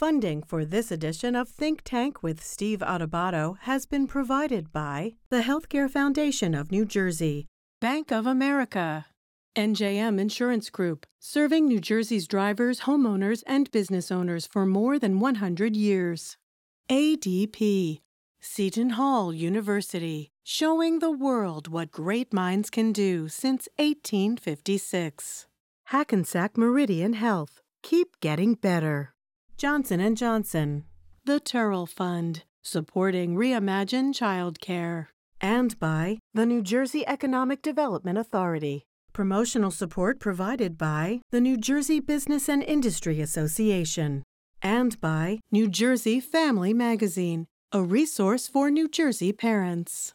Funding for this edition of Think Tank with Steve Adubato has been provided by the Healthcare Foundation of New Jersey, Bank of America, NJM Insurance Group, serving New Jersey's drivers, homeowners, and business owners for more than 100 years. ADP, Seton Hall University, showing the world what great minds can do since 1856. Hackensack Meridian Health, keep getting better. Johnson & Johnson, the Turrell Fund, supporting Reimagine Childcare, and by the New Jersey Economic Development Authority. Promotional support provided by the New Jersey Business and Industry Association and by New Jersey Family Magazine, a resource for New Jersey parents.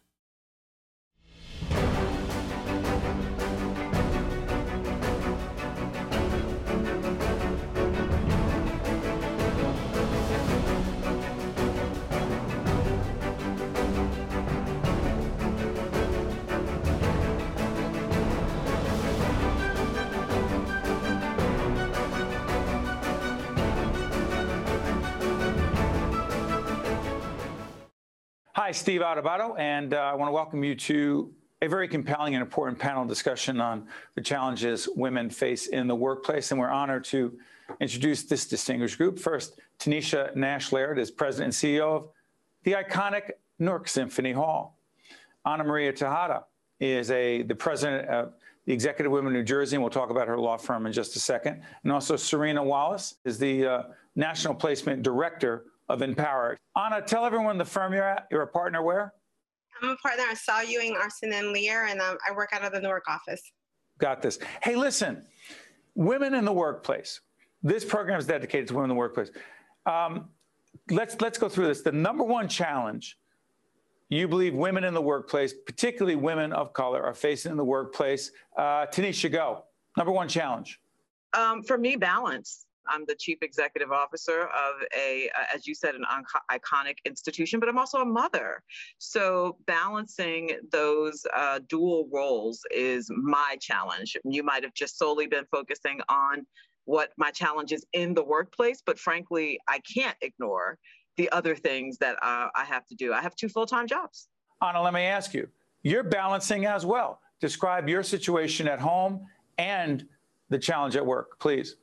Hi, Steve Adubato, and uh, I want to welcome you to a very compelling and important panel discussion on the challenges women face in the workplace. And we're honored to introduce this distinguished group. First, Tanisha Nash Laird is president and CEO of the iconic Newark Symphony Hall. Ana Maria Tejada is a the president of the Executive Women of New Jersey, and we'll talk about her law firm in just a second. And also, Serena Wallace is the uh, National Placement Director of NPower. Ana, tell everyone the firm you're at. You're a partner where? I'm a partner at Saul Ewing, Arnstein and Lehr, and um, I work out of the Newark office. Got this. Hey, listen, women in the workplace. This program is dedicated to women in the workplace. Um, let's let's go through this. The number one challenge you believe women in the workplace, particularly women of color, are facing in the workplace. Uh, Tanisha, go. Number one challenge. Um, for me, balance. I'm the chief executive officer of a, uh, as you said, an iconic institution, but I'm also a mother. So balancing those uh, dual roles is my challenge. You might have just solely been focusing on what my challenge is in the workplace, but frankly, I can't ignore the other things that uh, I have to do. I have two full time jobs. Anna, let me ask you you're balancing as well. Describe your situation at home and the challenge at work, please.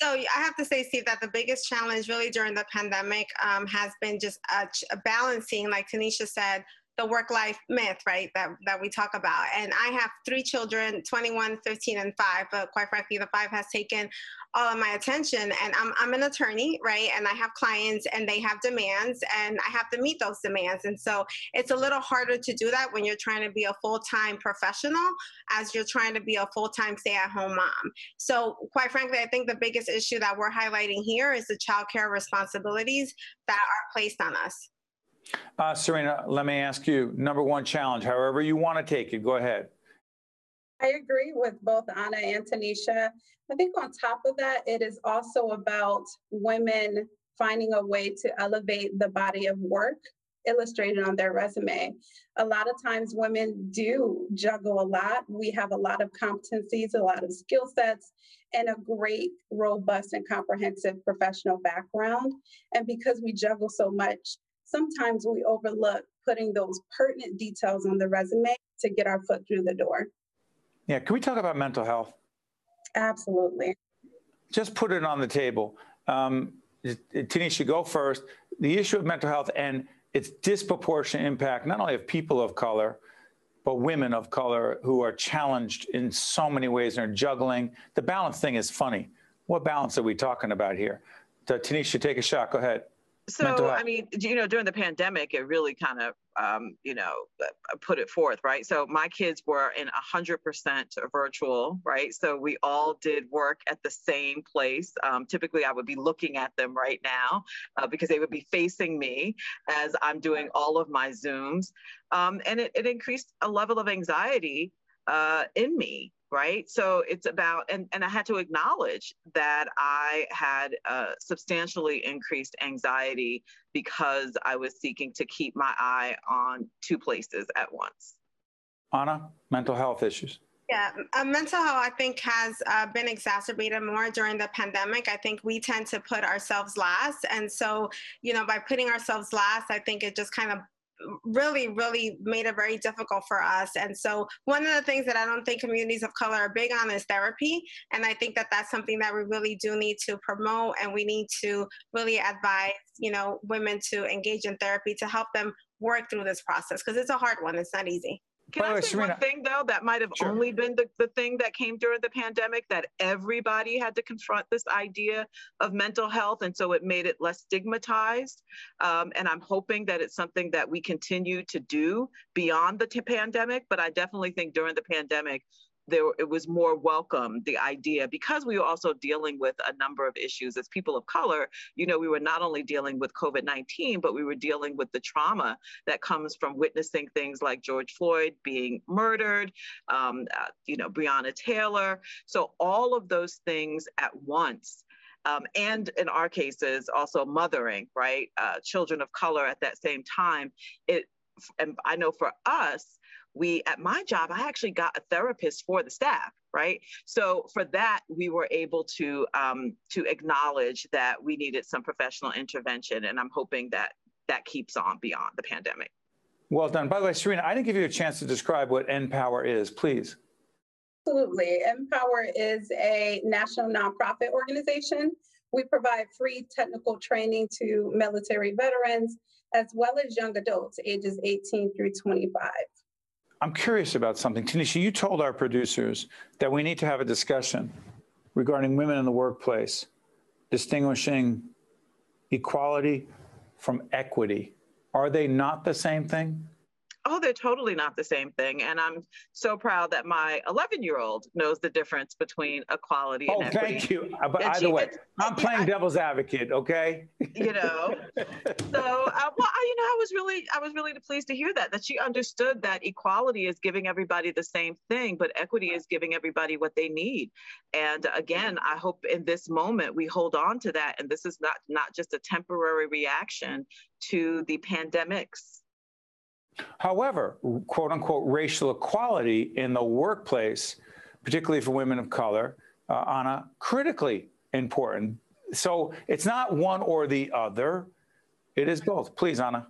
So I have to say, Steve, that the biggest challenge really during the pandemic um, has been just a, a balancing, like Tanisha said, the work life myth, right, that, that we talk about. And I have three children 21, 15, and five, but quite frankly, the five has taken all of my attention. And I'm, I'm an attorney, right, and I have clients and they have demands and I have to meet those demands. And so it's a little harder to do that when you're trying to be a full time professional as you're trying to be a full time stay at home mom. So, quite frankly, I think the biggest issue that we're highlighting here is the child care responsibilities that are placed on us. Uh, Serena, let me ask you number one challenge, however you want to take it, go ahead. I agree with both Anna and Tanisha. I think on top of that, it is also about women finding a way to elevate the body of work illustrated on their resume. A lot of times women do juggle a lot. We have a lot of competencies, a lot of skill sets, and a great, robust, and comprehensive professional background. And because we juggle so much, sometimes we overlook putting those pertinent details on the resume to get our foot through the door. Yeah, can we talk about mental health? Absolutely. Just put it on the table. Um, Tanisha, go first. The issue of mental health and its disproportionate impact, not only of people of color, but women of color who are challenged in so many ways and are juggling. The balance thing is funny. What balance are we talking about here? Tanisha, take a shot. Go ahead. So, I mean, you know, during the pandemic, it really kind of, um, you know, uh, put it forth, right? So, my kids were in 100% virtual, right? So, we all did work at the same place. Um, typically, I would be looking at them right now uh, because they would be facing me as I'm doing all of my Zooms. Um, and it, it increased a level of anxiety uh, in me right so it's about and, and i had to acknowledge that i had uh, substantially increased anxiety because i was seeking to keep my eye on two places at once Anna, mental health issues Yeah, uh, mental health, I think, has uh, been exacerbated more during the pandemic. I think we tend to put ourselves last. And so, you know, by putting ourselves last, I think it just kind of really, really made it very difficult for us. And so, one of the things that I don't think communities of color are big on is therapy. And I think that that's something that we really do need to promote, and we need to really advise, you know, women to engage in therapy to help them work through this process because it's a hard one. It's not easy. Can By I say Serena, one thing though that might have sure. only been the, the thing that came during the pandemic that everybody had to confront this idea of mental health and so it made it less stigmatized um, and I'm hoping that it's something that we continue to do beyond the t- pandemic but I definitely think during the pandemic there it was more welcome the idea because we were also dealing with a number of issues as people of color you know we were not only dealing with covid-19 but we were dealing with the trauma that comes from witnessing things like george floyd being murdered um, uh, you know breonna taylor. So all of those things at once um, and in our cases also mothering right? Uh, children of color at that same time. It and i know for us we at my job i actually got a therapist for the staff right? So for that we were able to um, to acknowledge that we needed some professional intervention and i'm hoping that that keeps on beyond the pandemic. Well done. By the way serena i didn't give you a chance to describe what NPower is. Please. Absolutely. NPower is a national nonprofit organization. We provide free technical training to military veterans as well as young adults ages 18 through 25 I'm curious about something. Tanisha, you told our producers that we need to have a discussion regarding women in the workplace, distinguishing equality from equity. Are they not the same thing? Oh, they're totally not the same thing. And I'm so proud that my 11 year old knows the difference between equality oh, and equity. Oh, thank you. Uh, but and either way, I'm playing devil's advocate, okay? You know, so, uh, well, I, you know, I was really, I was really pleased to hear that, that she understood that equality is giving everybody the same thing, but equity is giving everybody what they need. And again, I hope in this moment we hold on to that. And this is not, not just a temporary reaction to the pandemics However, quote unquote, racial equality in the workplace, particularly for women of color, uh, Anna, critically important. So it's not one or the other, it is both. Please, Anna.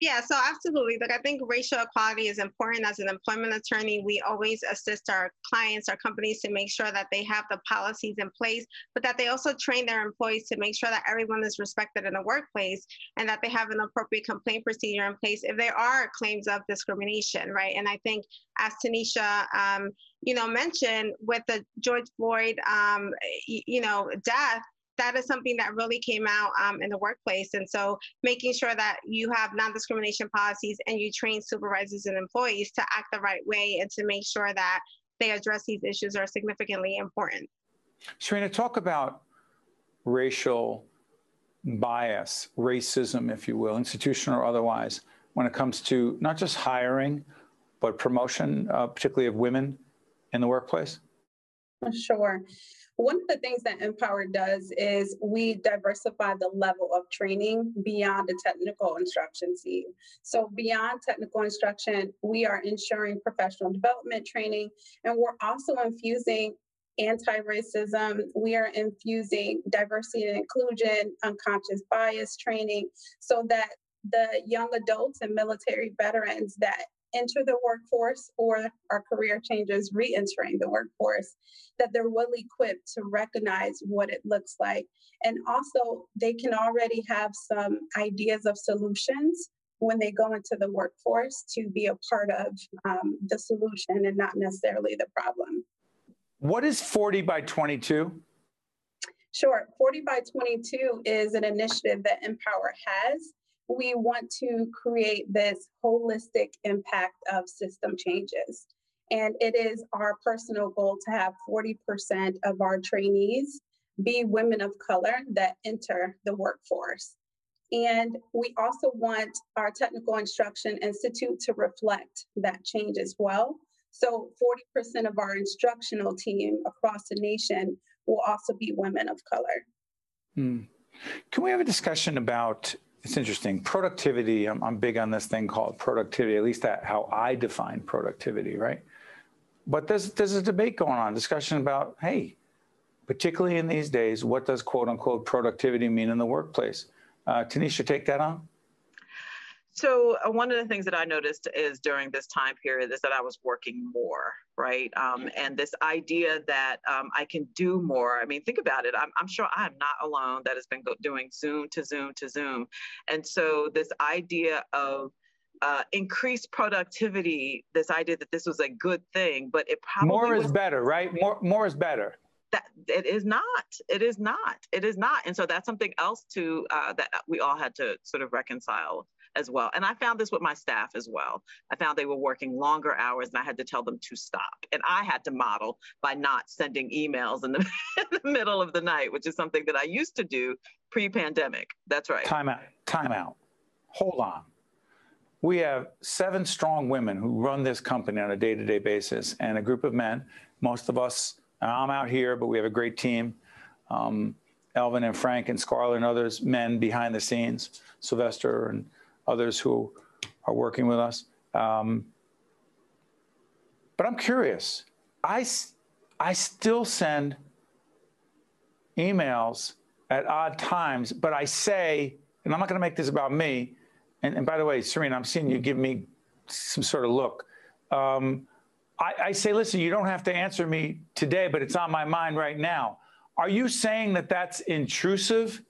Yeah, so absolutely. Like I think racial equality is important. As an employment attorney, we always assist our clients, our companies to make sure that they have the policies in place, but that they also train their employees to make sure that everyone is respected in the workplace and that they have an appropriate complaint procedure in place if there are claims of discrimination, right? And I think as Tanisha, um, you know, mentioned with the George Floyd, um, you know, death, that is something that really came out um, in the workplace. And so making sure that you have non-discrimination policies and you train supervisors and employees to act the right way and to make sure that they address these issues are significantly important. Serena, talk about racial bias, racism, if you will, institutional or otherwise, when it comes to not just hiring, but promotion, uh, particularly of women in the workplace? Sure. One of the things that NPower does is we diversify the level of training beyond the technical instruction team. So, beyond technical instruction, we are ensuring professional development training, and we're also infusing anti racism. We are infusing diversity and inclusion, unconscious bias training, so that the young adults and military veterans that enter the workforce or our career changers re-entering the workforce that they're well equipped to recognize what it looks like. And also they can already have some ideas of solutions when they go into the workforce to be a part of um, the solution and not necessarily the problem. What is 40 by 22 Sure. 40 by 22 is an initiative that NPower has we want to create this holistic impact of system changes. And it is our personal goal to have 40% of our trainees be women of color that enter the workforce. And we also want our Technical Instruction Institute to reflect that change as well. So 40% of our instructional team across the nation will also be women of color. Hmm. Can we have a discussion about it's interesting. Productivity, I'm, I'm big on this thing called productivity, at least that how I define productivity, right? but there's there's a debate going on, discussion about hey, particularly in these days, what does quote unquote productivity mean in the workplace? Uh, Tanisha, take that on. So uh, one of the things that I noticed is during this time period is that I was working more, right? Um, and this idea that um, I can do more. I mean, think about it. I'm, I'm sure I'm not alone that has been doing Zoom to Zoom to Zoom. And so this idea of uh, increased productivity, this idea that this was a good thing, but it probably more is was, better, right? More more is better. That it is not. It is not. It is not. And so that's something else to uh, that we all had to sort of reconcile as well. And I found this with my staff as well. I found they were working longer hours and I had to tell them to stop. And I had to model by not sending emails in the, in the middle of the night, which is something that I used to do pre pandemic. That's right. Time out. Time out. Hold on. We have seven strong women who run this company on a day to day basis and a group of men. Most of us, I'm out here, but we have a great team. Um, Elvin and Frank and Scarlett and others, men behind the scenes, Sylvester and others who are working with us. Um, but I'm curious. I, I still send emails at odd times, but I say, and I'm not going to make this about me. And, and, by the way, Serena, I'm seeing you give me some sort of look. Um, I, I say, listen, you don't have to answer me today, but it's on my mind right now. Are you saying that that's intrusive?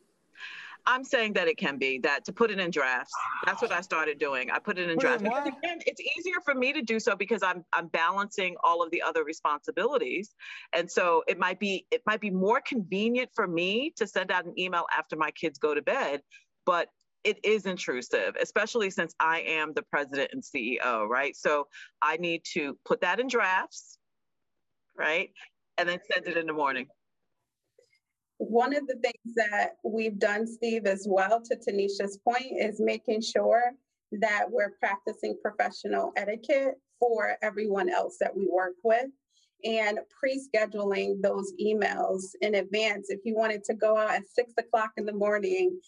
I'm saying that it can be that to put it in drafts. That's what I started doing. I put it in drafts. Because again, it's easier for me to do so because I'm I'm balancing all of the other responsibilities. And so it might be it might be more convenient for me to send out an email after my kids go to bed, but it is intrusive, especially since I am the president and CEO, right? So I need to put that in drafts, right? And then send it in the morning one of the things that we've done, Steve, as well, to Tanisha's point, is making sure that we're practicing professional etiquette for everyone else that we work with and pre-scheduling those emails in advance. If you wanted to go out at six o'clock in the morning,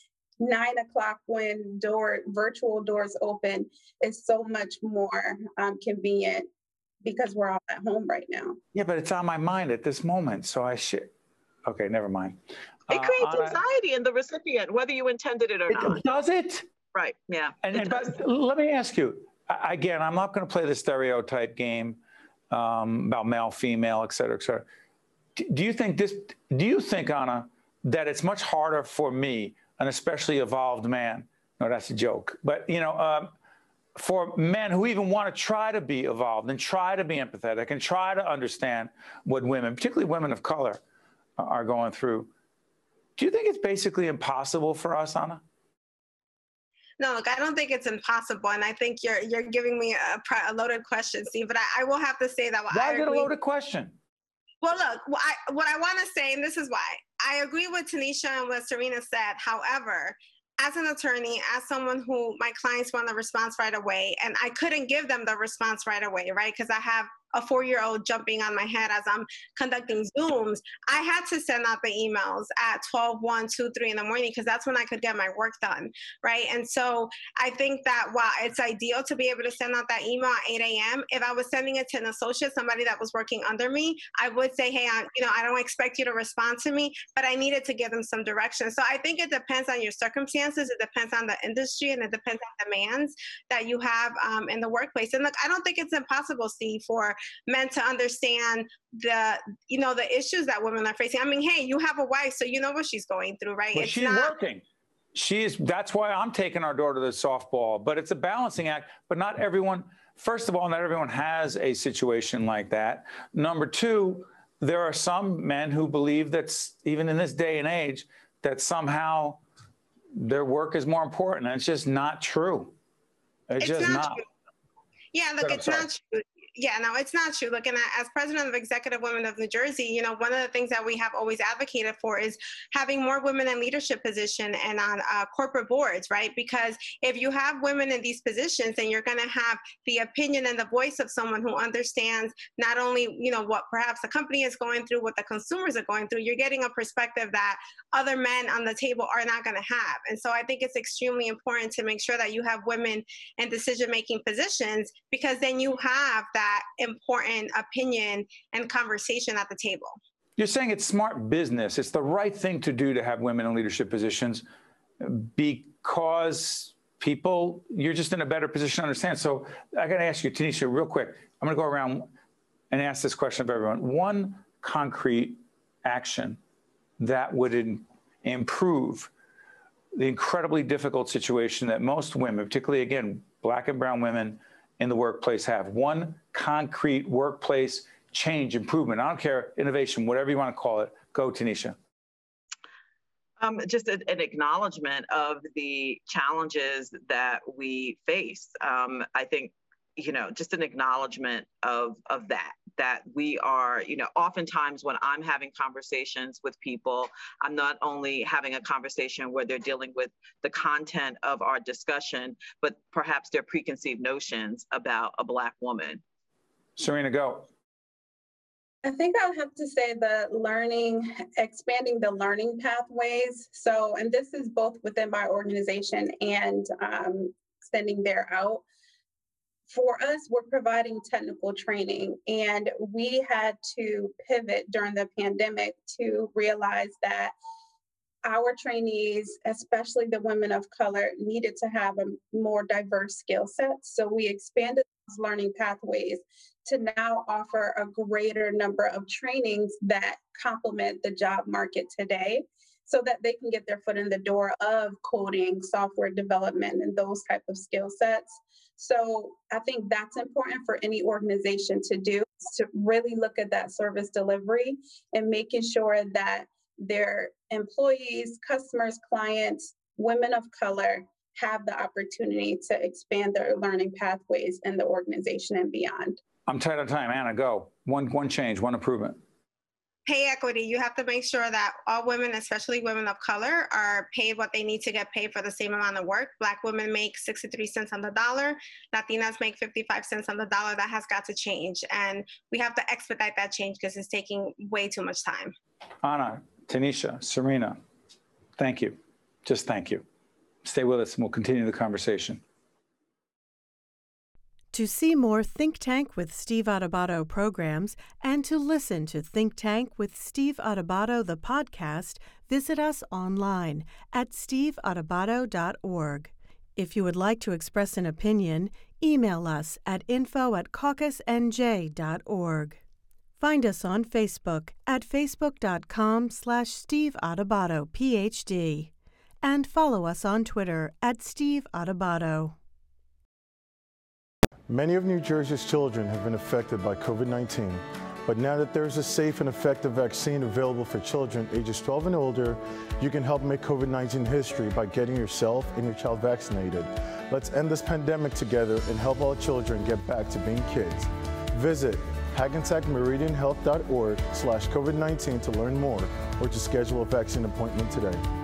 nine o'clock when door virtual doors open is so much more um, convenient because we're all at home right now. Yeah, but it's on my mind at this moment, so I should Okay, never mind. It uh, creates uh, anxiety in the recipient, whether you intended it or it, not. Does it? Right. Yeah. And, and but let me ask you again. I'm not going to play the stereotype game um, about male, female, et cetera, et cetera. Do you think this? Do you think, Anna, that it's much harder for me, an especially evolved man? No, that's a joke. But you know, um, for men who even want to try to be evolved and try to be empathetic and try to understand what women, particularly women of color, are going through. Do you think it's basically impossible for us, Anna? No, look, I don't think it's impossible, and I think you're you're giving me a, a loaded question, Steve. But I, I, will have to say that. Why is it a loaded question? Well, look, what I, what I want to say, and this is why I agree with Tanisha and what Serena said. However, as an attorney, as someone who my clients want the response right away, and I couldn't give them the response right away, right? Because I have a four year old jumping on my head as I'm conducting Zooms, I had to send out the emails at 12, 1, 2, 3 in the morning because that's when I could get my work done. Right. And so I think that while it's ideal to be able to send out that email at 8 a.m., if I was sending it to an associate, somebody that was working under me, I would say, hey, I, you know, I don't expect you to respond to me, but I needed to give them some direction. So I think it depends on your circumstances, it depends on the industry, and it depends on demands that you have um, in the workplace. And look, I don't think it's impossible, Steve, for meant to understand the you know the issues that women are facing. I mean, hey, you have a wife, so you know what she's going through, right? Well, she's not- working. She's that's why I'm taking our daughter to the softball. But it's a balancing act. But not everyone. First of all, not everyone has a situation like that. Number two, there are some men who believe that even in this day and age, that somehow their work is more important. And it's just not true. It's, it's just not. not. Yeah, look, it's not true yeah, no, it's not true. Look, and as president of Executive Women of New Jersey, you know, one of the things that we have always advocated for is having more women in leadership position and on uh, corporate boards, right? Because if you have women in these positions, then you're going to have the opinion and the voice of someone who understands not only, you know, what perhaps the company is going through, what the consumers are going through. You're getting a perspective that other men on the table are not going to have. And so I think it's extremely important to make sure that you have women in decision-making positions because then you have that that important opinion and conversation at the table. You're saying it's smart business. It's the right thing to do to have women in leadership positions because people, you're just in a better position to understand. So I got to ask you, Tanisha, real quick. I'm going to go around and ask this question of everyone. One concrete action that would improve the incredibly difficult situation that most women, particularly again, black and brown women in the workplace have. One concrete workplace change, improvement. I don't care, innovation, whatever you want to call it. Go, Tanisha. Um, just a, an acknowledgement of the challenges that we face. Um, I think you know just an acknowledgement of of that that we are you know oftentimes when i'm having conversations with people i'm not only having a conversation where they're dealing with the content of our discussion but perhaps their preconceived notions about a black woman. Serena go. I think I'll have to say the learning, expanding the learning pathways. So, and this is both within my organization and um, extending there out for us, we're providing technical training, and we had to pivot during the pandemic to realize that our trainees, especially the women of color, needed to have a more diverse skill set. So we expanded those learning pathways to now offer a greater number of trainings that complement the job market today so that they can get their foot in the door of coding, software development, and those type of skill sets. So I think that's important for any organization to do to really look at that service delivery and making sure that their employees, customers, clients, women of color have the opportunity to expand their learning pathways in the organization and beyond. I'm tight on time. Anna, go. One one change, one improvement pay equity, you have to make sure that all women, especially women of color, are paid what they need to get paid for the same amount of work. Black women make 63 cents on the dollar, Latinas make 55 cents on the dollar. That has got to change. And we have to expedite that change because it's taking way too much time. Anna, Tanisha, Serena, thank you. Just thank you. Stay with us and we'll continue the conversation. To see more Think Tank with Steve Adubato programs and to listen to Think Tank with Steve Adubato, the podcast, visit us online at steveadubato.org. If you would like to express an opinion, email us at info at caucusnj.org. Find us on Facebook at facebook.com slash Steve PhD. And follow us on Twitter at Steve Adubato. Many of New Jersey's children have been affected by COVID 19, but now that there is a safe and effective vaccine available for children ages 12 and older, you can help make COVID 19 history by getting yourself and your child vaccinated. Let's end this pandemic together and help all children get back to being kids. Visit hackensackmeridianhealth.org slash COVID-19 to learn more or to schedule a vaccine appointment today.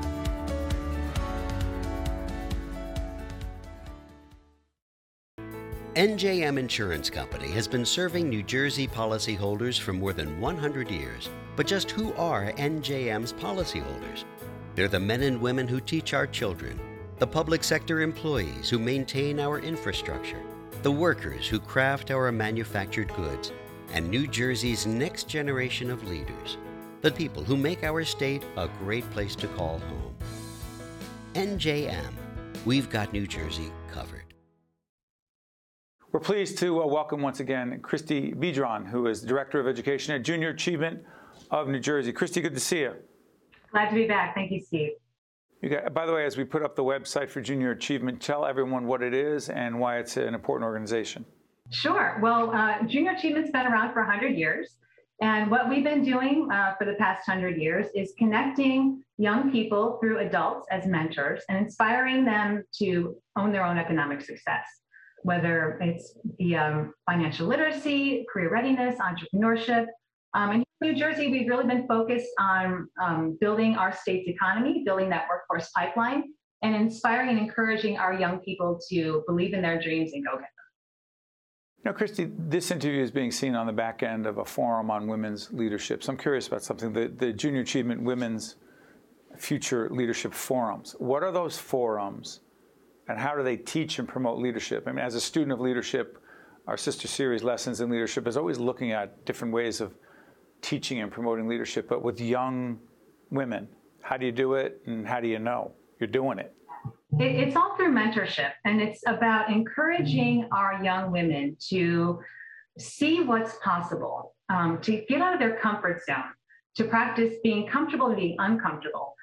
NJM Insurance Company has been serving New Jersey policyholders for more than 100 years. But just who are NJM's policyholders? They're the men and women who teach our children, the public sector employees who maintain our infrastructure, the workers who craft our manufactured goods, and New Jersey's next generation of leaders, the people who make our state a great place to call home. NJM, we've got New Jersey. We're pleased to uh, welcome once again Christy Biedron, who is Director of Education at Junior Achievement of New Jersey. Christy, good to see you. Glad to be back. Thank you, Steve. You got, by the way, as we put up the website for Junior Achievement, tell everyone what it is and why it's an important organization. Sure. Well, uh, Junior Achievement's been around for 100 years. And what we've been doing uh, for the past 100 years is connecting young people through adults as mentors and inspiring them to own their own economic success whether it's the um, financial literacy, career readiness, entrepreneurship. Um, in New Jersey, we've really been focused on um, building our state's economy, building that workforce pipeline, and inspiring and encouraging our young people to believe in their dreams and go get them. Now, Christy, this interview is being seen on the back end of a forum on women's leadership. So I'm curious about something the, the Junior Achievement Women's Future Leadership Forums. What are those forums? And how do they teach and promote leadership? I mean, as a student of leadership, our sister series, Lessons in Leadership, is always looking at different ways of teaching and promoting leadership, but with young women. How do you do it, and how do you know you're doing it? It's all through mentorship, and it's about encouraging our young women to see what's possible, um, to get out of their comfort zone, to practice being comfortable and being uncomfortable,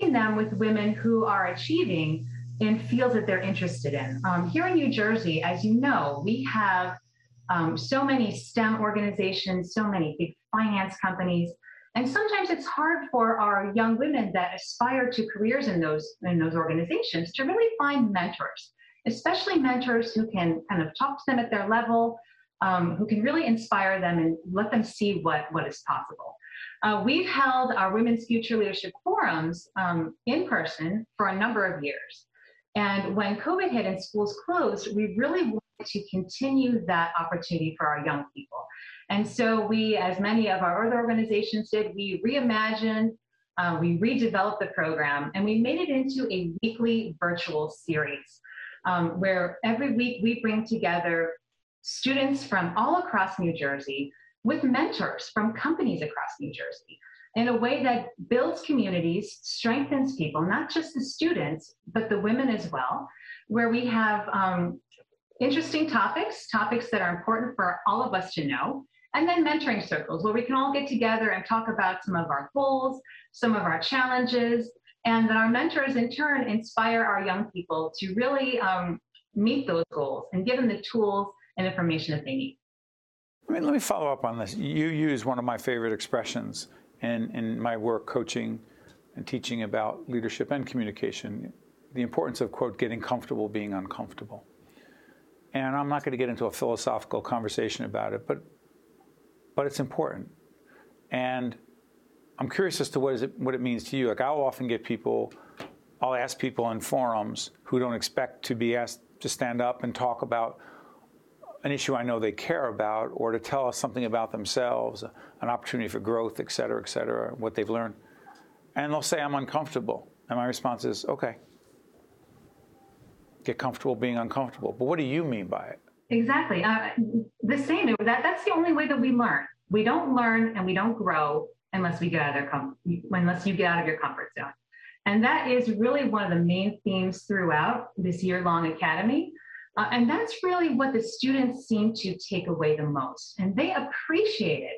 and them with women who are achieving in fields that they're interested in. Um, here in New Jersey, as you know, we have um, so many STEM organizations, so many big finance companies, and sometimes it's hard for our young women that aspire to careers in those in those organizations to really find mentors, especially mentors who can kind of talk to them at their level, um, who can really inspire them and let them see what what is possible. Uh, we've held our Women's Future Leadership Forums um, in person for a number of years. And when COVID hit and schools closed, we really wanted to continue that opportunity for our young people. And so we, as many of our other organizations did, we reimagined, uh, we redeveloped the program, and we made it into a weekly virtual series um, where every week we bring together students from all across New Jersey with mentors from companies across New Jersey in a way that builds communities, strengthens people, not just the students, but the women as well, where we have um, interesting topics, topics that are important for all of us to know, and then mentoring circles where we can all get together and talk about some of our goals, some of our challenges, and that our mentors in turn inspire our young people to really um, meet those goals and give them the tools and information that they need. I mean, let me follow up on this. You use one of my favorite expressions in, in my work coaching and teaching about leadership and communication, the importance of, quote, getting comfortable being uncomfortable. And I'm not going to get into a philosophical conversation about it, but, but it's important. And I'm curious as to what, is it, what it means to you. Like, I'll often get people, I'll ask people in forums who don't expect to be asked to stand up and talk about an issue I know they care about or to tell us something about themselves, an opportunity for growth, et cetera, et cetera, what they've learned. And they'll say, I'm uncomfortable. And my response is, okay, get comfortable being uncomfortable. But what do you mean by it? Exactly. Uh, the same. That, that's the only way that we learn. We don't learn and we don't grow unless we get out of com- unless you get out of your comfort zone. And that is really one of the main themes throughout this year-long academy uh, and that's really what the students seem to take away the most. And they appreciated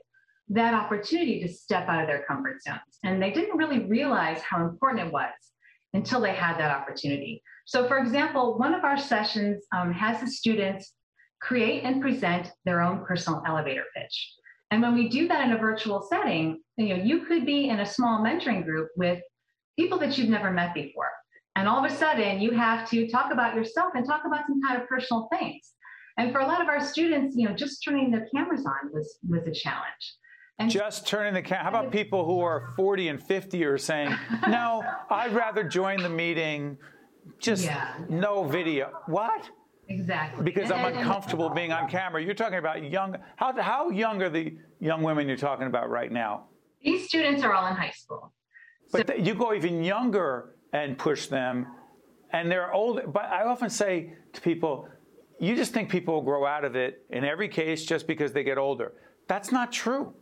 that opportunity to step out of their comfort zones. And they didn't really realize how important it was until they had that opportunity. So, for example, one of our sessions um, has the students create and present their own personal elevator pitch. And when we do that in a virtual setting, you know, you could be in a small mentoring group with people that you've never met before. And all of a sudden, you have to talk about yourself and talk about some kind of personal things. And for a lot of our students, you know, just turning their cameras on was was a challenge. And just turning the camera. How about people who are 40 and 50 are saying, "No, I'd rather join the meeting, just yeah. no video." What? Exactly. Because I'm and, uncomfortable and, being on camera. You're talking about young. How how young are the young women you're talking about right now? These students are all in high school. But so, you go even younger and push them. And they're old, but I often say to people, you just think people will grow out of it in every case just because they get older. That's not true.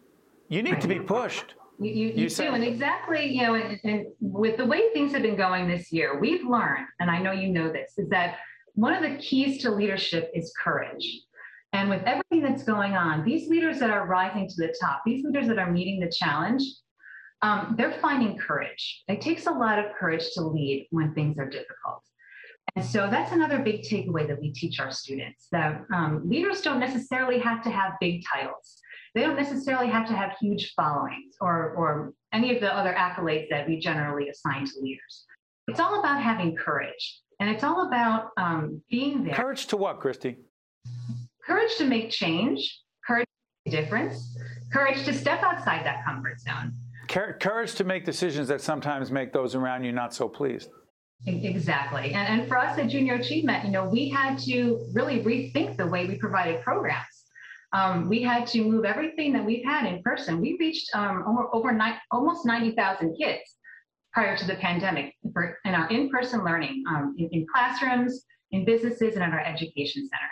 You need to be pushed. You, you, you, you do, and exactly, you know, and, and with the way things have been going this year, we've learned, and I know you know this, is that one of the keys to leadership is courage. And with everything that's going on, these leaders that are rising to the top, these leaders that are meeting the challenge, um, they're finding courage. It takes a lot of courage to lead when things are difficult. And so that's another big takeaway that we teach our students that um, leaders don't necessarily have to have big titles. They don't necessarily have to have huge followings or, or any of the other accolades that we generally assign to leaders. It's all about having courage. And it's all about um, being there. Courage to what, Christy? Courage to make change, courage to make a difference, courage to step outside that comfort zone courage to make decisions that sometimes make those around you not so pleased. Exactly. And, and for us at Junior Achievement, you know, we had to really rethink the way we provided programs. Um, we had to move everything that we've had in person. We reached um, over, over nine, almost 90,000 kids prior to the pandemic for, in our in-person learning um, in, in, classrooms, in businesses, and at our education center.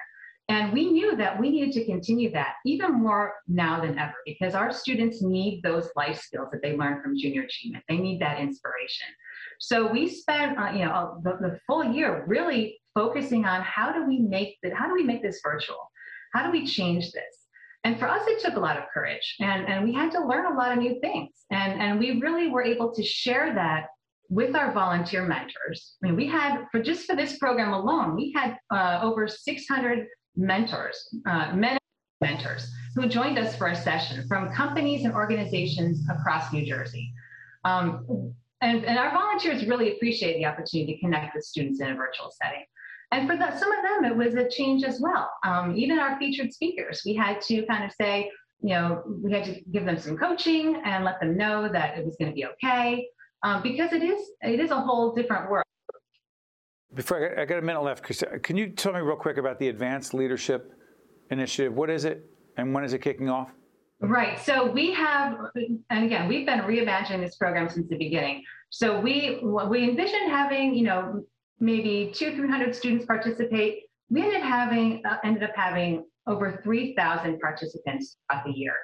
And we knew that we needed to continue that even more now than ever because our students need those life skills that they learn from junior achievement. They need that inspiration. So we spent, uh, you know, the, the full year really focusing on how do we make that, how do we make this virtual? How do we change this? And for us, it took a lot of courage and, and we had to learn a lot of new things. And, and we really were able to share that with our volunteer mentors. I mean, we had, for just for this program alone, we had uh, over 600 mentors, uh, men mentors, who joined us for a session from companies and organizations across New Jersey. Um, and, and our volunteers really appreciate the opportunity to connect with students in a virtual setting. And for the, some of them, it was a change as well. Um, even our featured speakers, we had to kind of say, you know, we had to give them some coaching and let them know that it was going to be okay, um, because it is it is a whole different world. Before I got a minute left, can you tell me real quick about the Advanced Leadership Initiative? What is it, and when is it kicking off? Right. So we have, and again, we've been reimagining this program since the beginning. So we we envisioned having, you know, maybe two, 300 students participate. We ended having uh, ended up having over 3,000 participants throughout the year.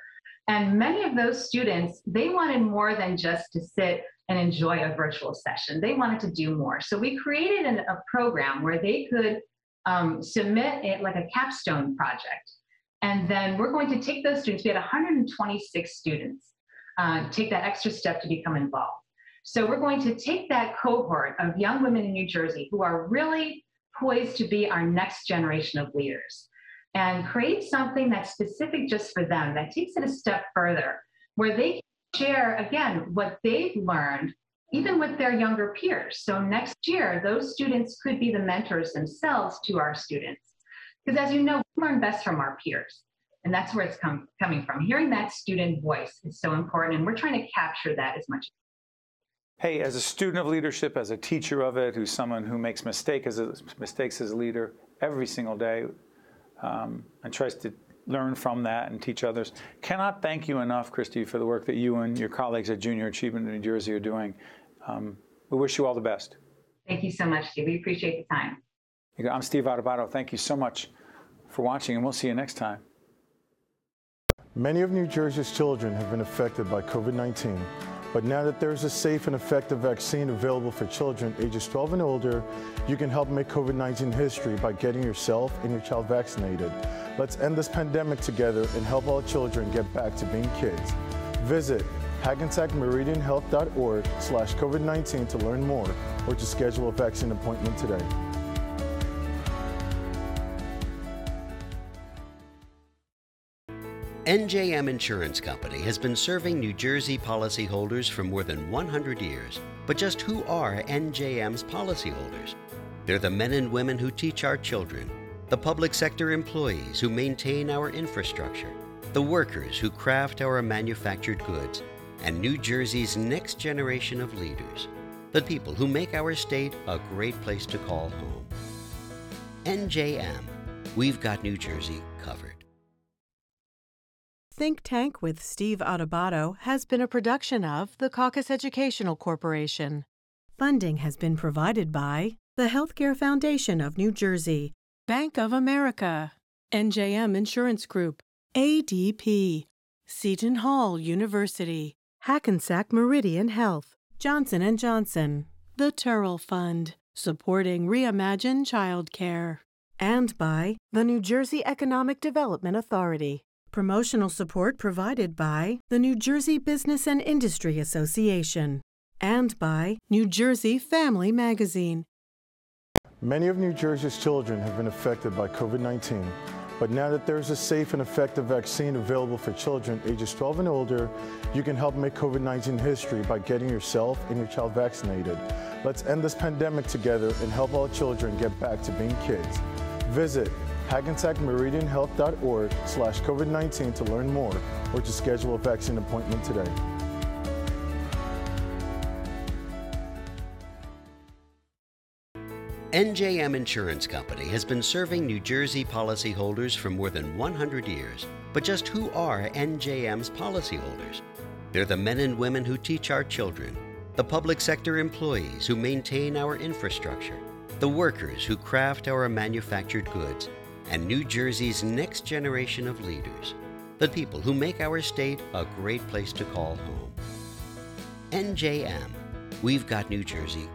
And many of those students, they wanted more than just to sit and enjoy a virtual session. They wanted to do more. So we created an, a program where they could um, submit it like a capstone project. And then we're going to take those students, we had 126 students uh, take that extra step to become involved. So we're going to take that cohort of young women in New Jersey who are really poised to be our next generation of leaders and create something that's specific just for them, that takes it a step further, where they share, again, what they've learned, even with their younger peers. So next year, those students could be the mentors themselves to our students. Because as you know, we learn best from our peers. And that's where it's come, coming from. Hearing that student voice is so important, and we're trying to capture that as much as Hey, as a student of leadership, as a teacher of it, who's someone who makes mistake as a, mistakes as a leader every single day um, and tries to learn from that and teach others, cannot thank you enough, Christy, for the work that you and your colleagues at Junior Achievement in New Jersey are doing. Um, we wish you all the best. Thank you so much, Steve. We appreciate the time. I'm Steve Adubato. Thank you so much for watching, and we'll see you next time. Many of New Jersey's children have been affected by COVID 19. But now that there's a safe and effective vaccine available for children ages 12 and older, you can help make COVID-19 history by getting yourself and your child vaccinated. Let's end this pandemic together and help all children get back to being kids. Visit hackensackmeridianhealth.org slash COVID-19 to learn more or to schedule a vaccine appointment today. NJM Insurance Company has been serving New Jersey policyholders for more than 100 years. But just who are NJM's policyholders? They're the men and women who teach our children, the public sector employees who maintain our infrastructure, the workers who craft our manufactured goods, and New Jersey's next generation of leaders, the people who make our state a great place to call home. NJM, we've got New Jersey covered. Think Tank with Steve Adubato has been a production of the Caucus Educational Corporation. Funding has been provided by the Healthcare Foundation of New Jersey, Bank of America, NJM Insurance Group, ADP, Seton Hall University, Hackensack Meridian Health, Johnson & Johnson, the Turrell Fund, supporting Reimagine Childcare, and by the New Jersey Economic Development Authority. Promotional support provided by the New Jersey Business and Industry Association and by New Jersey Family Magazine. Many of New Jersey's children have been affected by COVID 19, but now that there's a safe and effective vaccine available for children ages 12 and older, you can help make COVID 19 history by getting yourself and your child vaccinated. Let's end this pandemic together and help all children get back to being kids. Visit hackensackmeridianhealth.org slash COVID-19 to learn more or to schedule a vaccine appointment today. NJM Insurance Company has been serving New Jersey policyholders for more than 100 years. But just who are NJM's policyholders? They're the men and women who teach our children, the public sector employees who maintain our infrastructure, the workers who craft our manufactured goods, and New Jersey's next generation of leaders, the people who make our state a great place to call home. NJM, we've got New Jersey.